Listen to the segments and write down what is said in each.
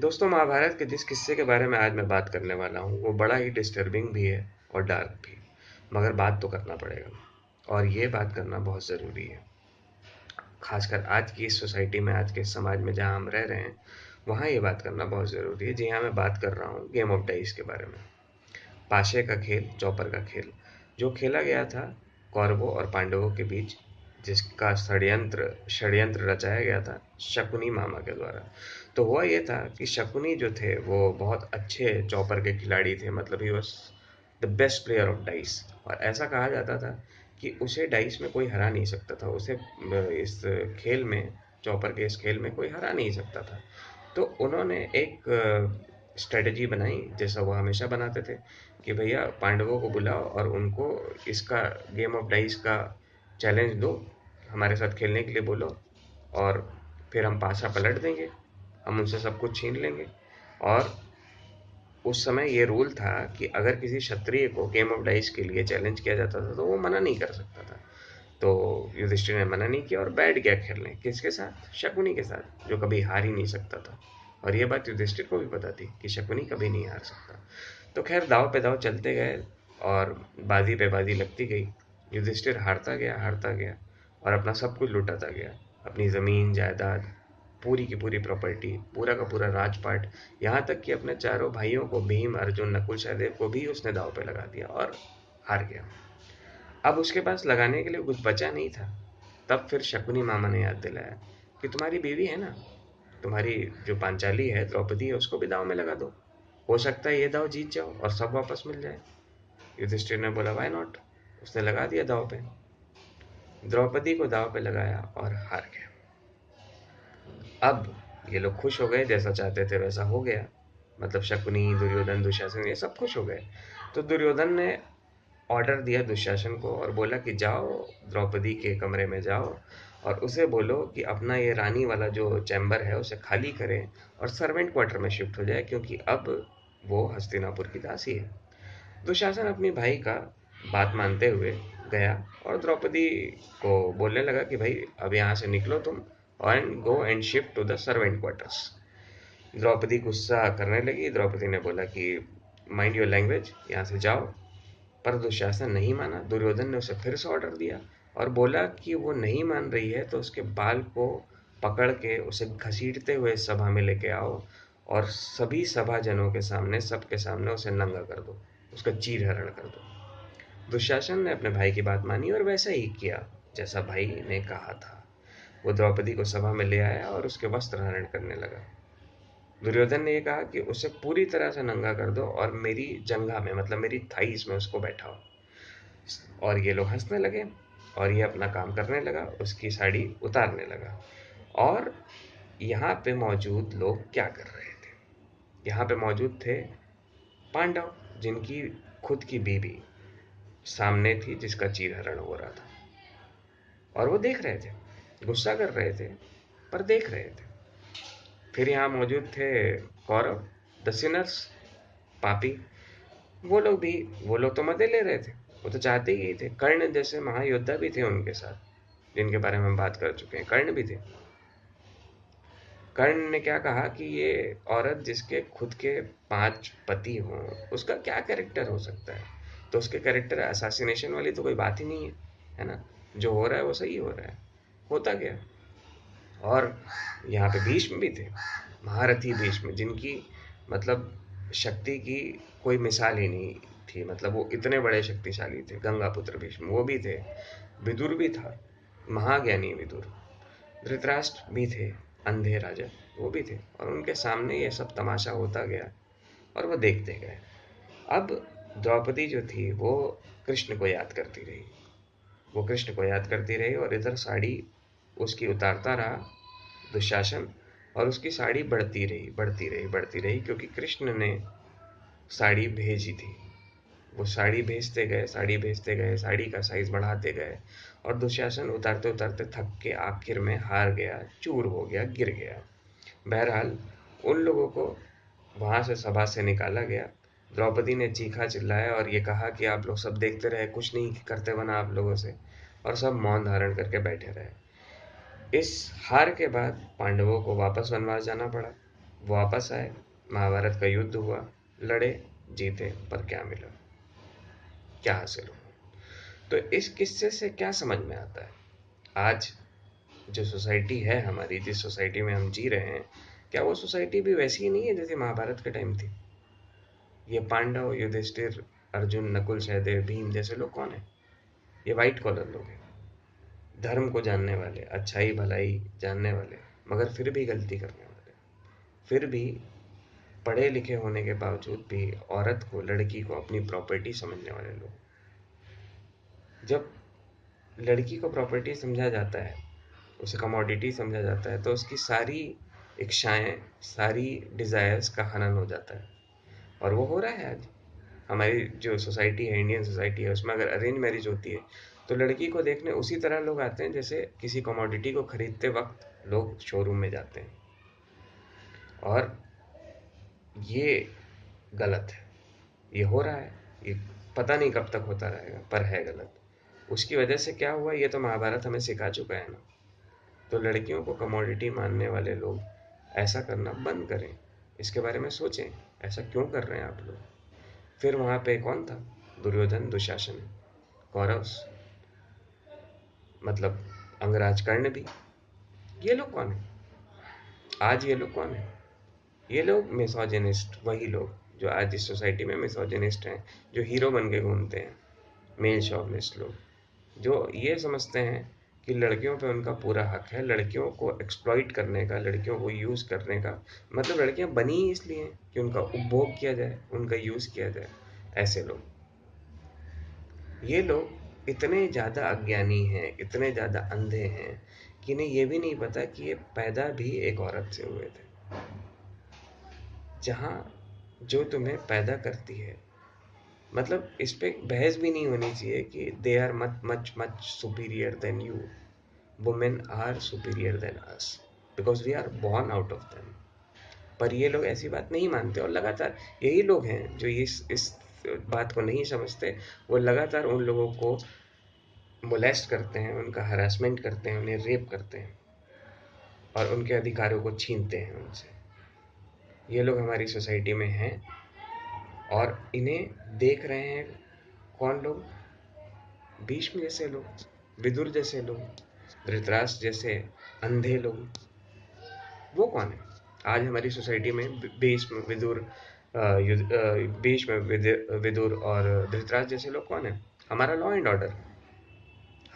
दोस्तों, महाभारत के जिस किस्से के बारे में आज मैं बात करने वाला हूँ, वो बड़ा ही डिस्टर्बिंग भी है और डार्क भी मगर बात तो करना पड़ेगा। और ये बात करना बहुत ज़रूरी है। खासकर आज की इस सोसाइटी में, आज के समाज में जहाँ हम रह रहे हैं, वहाँ ये बात करना बहुत ज़रूरी है। जी हाँ मैं बात कर रहा हूँ गेम ऑफ़ डाइस के बारे में। पाशे का खेल, चौपर का खेल। जो खेला गया था कौरवों और पांडवों के बीच जिसका षड्यंत्र षड्यंत्र रचाया गया था शकुनी मामा के द्वारा। तो हुआ ये था कि शकुनी जो थे, वो बहुत अच्छे चौपर के खिलाड़ी थे मतलब he was the best player of dice और ऐसा कहा जाता था कि उसे डाइस में कोई हरा नहीं सकता था, उसे इस खेल में, चौपर के इस खेल में कोई हरा नहीं सकता था। तो उन्होंने एक स्ट्रेटजी बनाई, जैसा वो हमेशा बनाते थे, कि भैया पांडवों को बुलाओ और उनको इसका गेम ऑफ़ डाइस का चैलेंज दो हमारे साथ खेलने के लिए बोलो। और फिर हम पासा पलट देंगे। हम उनसे सब कुछ छीन लेंगे। और उस समय ये रूल था कि अगर किसी क्षत्रिय को गेम ऑफ़ डाइस के लिए चैलेंज किया जाता था तो वो मना नहीं कर सकता था। तो युधिष्ठिर ने मना नहीं किया और बैठ गया खेलने। किसके साथ? शकुनी के साथ, जो कभी हार ही नहीं सकता था। और ये बात युधिष्ठिर को भी पता थी कि शकुनी कभी नहीं हार सकता। तो खैर, दाव पे दाव चलते गए और बाजी पे बाजी लगती गई। युधिष्ठिर हारता गया हारता गया। और अपना सब कुछ लुटाता गया। अपनी ज़मीन, जायदाद, पूरी की पूरी प्रॉपर्टी पूरा का पूरा राजपाट, यहाँ तक कि अपने चारों भाइयों को, भीम, अर्जुन, नकुल, सहदेव को भी उसने दाव पे लगा दिया और हार गया। अब उसके पास लगाने के लिए कुछ बचा नहीं था। तब फिर शकुनी मामा ने याद दिलाया कि तुम्हारी बीवी है ना? तुम्हारी जो पांचाली है, द्रौपदी है, उसको भी दाव में लगा दो। हो सकता है ये दाव जीत जाओ और सब वापस मिल जाए। युधिष्ठिर ने बोला वाई नॉट उसने लगा दिया दाव पे। द्रौपदी को दाव पे लगाया और हार गया। अब ये लोग खुश हो गए, जैसा चाहते थे वैसा हो गया। मतलब शकुनी, दुर्योधन, दुशासन, ये सब खुश हो गए। तो दुर्योधन ने ऑर्डर दिया दुशासन को और बोला कि जाओ, द्रौपदी के कमरे में जाओ और उसे बोलो कि अपना ये रानी वाला जो चैम्बर है, उसे खाली करें और सर्वेंट क्वार्टर में शिफ्ट हो जाए, क्योंकि अब वो हस्तिनापुर की दासी है। दुशासन अपनी भाई का बात मानते हुए गया और द्रौपदी को बोलने लगा कि भाई, अब यहाँ से निकलो तुम and go and shift to the servant quarters Draupadi गुस्सा करने लगी। द्रौपदी ने बोला कि माइंड योर लैंग्वेज यहाँ से जाओ। पर दुशासन नहीं माना। दुर्योधन ने उसे फिर से ऑर्डर दिया और बोला कि वो नहीं मान रही है तो उसके बाल को पकड़ के उसे घसीटते हुए सभा में लेके आओ और सभी सभाजनों के सामने, सबके सामने उसे नंगा कर दो। उसका चीर हरण कर दो। दुशासन ने अपने भाई की बात मानी और वैसा ही किया, जैसा भाई ने कहा था। वो द्रौपदी को सभा में ले आया और उसके वस्त्र हरण करने लगा। दुर्योधन ने यह कहा कि उसे पूरी तरह से नंगा कर दो और मेरी जंगा में मतलब मेरी थाइस में उसको बैठाओ। और ये लोग हंसने लगे और ये अपना काम करने लगा, उसकी साड़ी उतारने लगा। और यहाँ पे मौजूद लोग क्या कर रहे थे? यहाँ पे मौजूद थे पांडव, जिनकी खुद की बीबी सामने थी जिसका चीरहरण हो रहा था। और वो देख रहे थे, गुस्सा कर रहे थे, पर देख रहे थे। फिर यहाँ मौजूद थे कौरव द पापी। वो लोग भी, वो लोग तो मज़े ले रहे थे। वो तो चाहते ही थे। कर्ण जैसे महायोद्धा भी थे उनके साथ, जिनके बारे में हम बात कर चुके हैं। कर्ण भी थे। कर्ण ने क्या कहा कि ये औरत जिसके खुद के पाँच पति हों, उसका क्या कैरेक्टर हो सकता है? तो उसके कैरेक्टर असासिनेशन वाली तो कोई बात ही नहीं है है ना? जो हो रहा है वो सही हो रहा है। होता गया और यहाँ पे भीष्म भी थे, महारथी भीष्म, जिनकी मतलब शक्ति की कोई मिसाल ही नहीं थी। मतलब वो इतने बड़े शक्तिशाली थे गंगा पुत्र भीष्म, वो भी थे। विदुर भी था, महाज्ञानी विदुर। धृतराष्ट्र भी थे, अंधे राजा, वो भी थे। और उनके सामने ये सब तमाशा होता गया, और वो देखते गए। अब द्रौपदी जो थी, वो कृष्ण को याद करती रही। वो कृष्ण को याद करती रही और इधर साड़ी उसकी उतारता रहा, दुशासन, और उसकी साड़ी बढ़ती रही बढ़ती रही बढ़ती रही, क्योंकि कृष्ण ने साड़ी भेजी थी। वो साड़ी भेजते गए, साड़ी भेजते गए, साड़ी का साइज़ बढ़ाते गए, और दुशासन उतारते उतारते थक के आखिर में हार गया, चूर हो गया, गिर गया। बहरहाल, उन लोगों को वहाँ से सभा से निकाला गया द्रौपदी ने चीखा चिल्लाया और ये कहा कि आप लोग सब देखते रहे, कुछ नहीं करते बना आप लोगों से। और सब मौन धारण करके बैठे रहे। इस हार के बाद पांडवों को वापस वनवास जाना पड़ा। वापस आए, महाभारत का युद्ध हुआ, लड़े, जीते, पर क्या मिला? क्या हासिल हुआ? तो इस किस्से से क्या समझ में आता है? आज जो सोसाइटी है हमारी, जिस सोसाइटी में हम जी रहे हैं, क्या वो सोसाइटी भी वैसी ही नहीं है जैसे महाभारत के टाइम थी? ये पांडव, युधिष्ठिर, अर्जुन, नकुल, सहदेव, भीम जैसे लोग कौन है? ये वाइट कॉलर लोग हैं। धर्म को जानने वाले, अच्छाई, भलाई जानने वाले, मगर फिर भी गलती करने वाले। फिर भी पढ़े लिखे होने के बावजूद भी औरत को, लड़की को अपनी प्रॉपर्टी समझने वाले लोग। जब लड़की को प्रॉपर्टी समझा जाता है, उसे कमोडिटी समझा जाता है तो उसकी सारी इच्छाएँ, सारी डिज़ायर्स का हनन हो जाता है। और वो हो रहा है आज। हमारी जो सोसाइटी है इंडियन सोसाइटी है, उसमें अगर अरेंज मैरिज होती है तो लड़की को देखने उसी तरह लोग आते हैं जैसे किसी कमोडिटी को खरीदते वक्त लोग शोरूम में जाते हैं। और ये गलत है। ये हो रहा है। ये पता नहीं कब तक होता रहेगा, पर है गलत। उसकी वजह से क्या हुआ, ये तो महाभारत हमें सिखा चुका है ना। तो लड़कियों को कमोडिटी मानने वाले लोग ऐसा करना बंद करें। इसके बारे में सोचें, ऐसा क्यों कर रहे हैं आप लोग? फिर वहाँ पे कौन था? दुर्योधन दुशासन कौरव मतलब अंगराज कर्ण भी। ये लोग कौन है? आज ये लोग कौन है? ये लोग मिसोजिनिस्ट वही लोग जो आज इस सोसाइटी में मिसोजिनिस्ट हैं, जो हीरो बन के घूमते हैं मेल शॉपनिस्ट लोग, जो ये समझते हैं कि लड़कियों पे उनका पूरा हक है, लड़कियों को एक्सप्लॉइट करने का, लड़कियों को यूज़ करने का। मतलब लड़कियाँ बनी ही इसलिए कि उनका उपभोग किया जाए, उनका यूज़ किया जाए, ऐसे लोग। ये लोग इतने ज़्यादा अज्ञानी हैं, इतने ज़्यादा अंधे हैं कि इन्हें ये भी नहीं पता कि ये पैदा भी एक औरत से हुए थे। जहाँ जो तुम्हें पैदा करती है मतलब इस पर बहस भी नहीं होनी चाहिए कि they are much much much superior than you women are superior than us because we are born out of them पर ये लोग ऐसी बात नहीं मानते और लगातार यही लोग हैं जो इस इस बात को नहीं समझते। वो लगातार उन लोगों को मोलेस्ट करते हैं, उनका हरासमेंट करते हैं, उन्हें रेप करते हैं और उनके अधिकारों को छीनते हैं उनसे। ये लोग हमारी सोसाइटी में हैं। और इन्हें देख रहे हैं कौन लोग? भीष्म जैसे लोग, विदुर जैसे लोग धृतराष्ट्र जैसे अंधे लोग। वो कौन है? आज हमारी सोसाइटी में भीष्म, विदुर भीष्म विदुर और धृतराज जैसे लोग कौन है? हमारा लॉ एंड ऑर्डर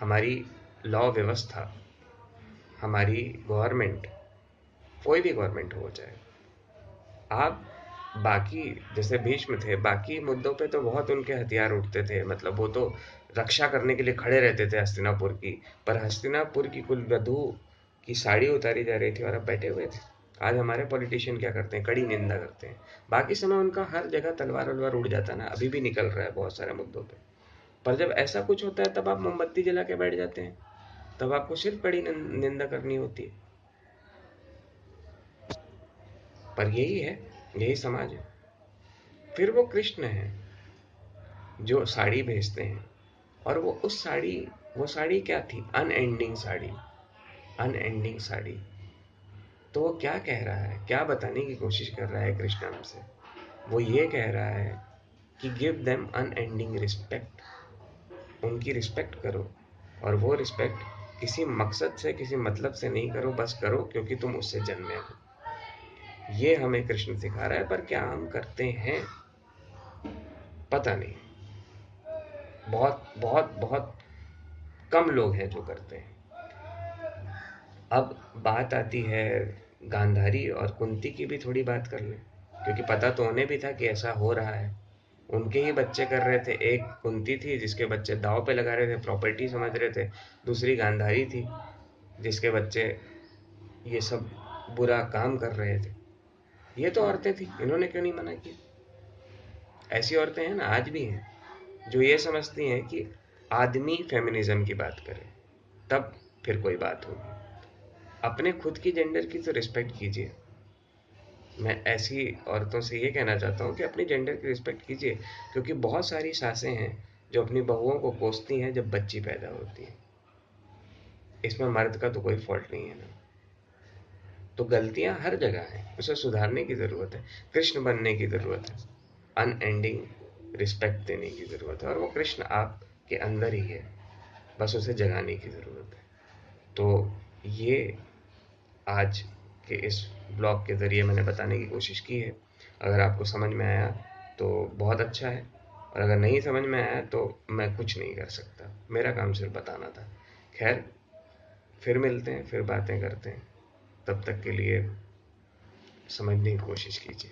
हमारी लॉ व्यवस्था, हमारी गवर्नमेंट कोई भी गवर्नमेंट हो जाए आप बाकी, जैसे भीष्म थे, बाकी मुद्दों पे तो बहुत उनके हथियार उठते थे। मतलब वो तो रक्षा करने के लिए खड़े रहते थे हस्तिनापुर की, पर हस्तिनापुर की कुल वधु की साड़ी उतारी जा रही थी और अब बैठे हुए थे। आज हमारे पॉलिटिशियन क्या करते हैं? कड़ी निंदा करते हैं। बाकी समय उनका हर जगह तलवार वलवार उड़ जाता ना, अभी भी निकल रहा है बहुत सारे मुद्दों पे। पर जब ऐसा कुछ होता है, तब आप मोमबत्ती जला के बैठ जाते हैं। तब आपको सिर्फ़ कड़ी निंदा करनी होती है। पर यही है यही समाज है। फिर वो कृष्ण है, जो साड़ी भेजते हैं। और वो उस साड़ी, वो साड़ी क्या थी? अनएंडिंग साड़ी। अनएंडिंग साड़ी। तो वो क्या कह रहा है? क्या बताने की कोशिश कर रहा है कृष्ण हमसे वो ये कह रहा है कि गिव देम अनएंडिंग रिस्पेक्ट उनकी रिस्पेक्ट करो। और वो रिस्पेक्ट किसी मकसद से, किसी मतलब से नहीं करो, बस करो, क्योंकि तुम उससे जन्मे हो। ये हमें कृष्ण सिखा रहा है, पर क्या हम करते हैं? पता नहीं। बहुत बहुत बहुत कम लोग हैं जो करते हैं। अब बात आती है गांधारी और कुंती की भी थोड़ी बात कर लें, क्योंकि पता तो उन्हें भी था कि ऐसा हो रहा है। उनके ही बच्चे कर रहे थे। एक कुंती थी जिसके बच्चे दाव पे लगा रहे थे, प्रॉपर्टी समझ रहे थे। दूसरी गांधारी थी जिसके बच्चे ये सब बुरा काम कर रहे थे। ये तो औरतें थी इन्होंने क्यों नहीं मना किया? ऐसी औरतें हैं ना आज भी हैं जो ये समझती हैं कि आदमी फेमिनिज्म की बात करे तब फिर कोई बात होगी। अपने खुद की जेंडर की तो रिस्पेक्ट कीजिए। मैं ऐसी औरतों से ये कहना चाहता हूँ कि अपनी जेंडर की रिस्पेक्ट कीजिए क्योंकि बहुत सारी सासें हैं जो अपनी बहुओं को कोसती हैं जब बच्ची पैदा होती है। इसमें मर्द का तो कोई फॉल्ट नहीं है ना। तो गलतियाँ हर जगह हैं। उसे सुधारने की ज़रूरत है, कृष्ण बनने की ज़रूरत है अनएंडिंग रिस्पेक्ट देने की ज़रूरत है, और वो कृष्ण आपके अंदर ही है, बस उसे जगाने की ज़रूरत है। तो ये आज के इस ब्लॉग के ज़रिए मैंने बताने की कोशिश की है। अगर आपको समझ में आया तो बहुत अच्छा है, और अगर नहीं समझ में आया तो मैं कुछ नहीं कर सकता। मेरा काम सिर्फ़ बताना था। खैर, फिर मिलते हैं, फिर बातें करते हैं। तब तक के लिए समझने की कोशिश कीजिए।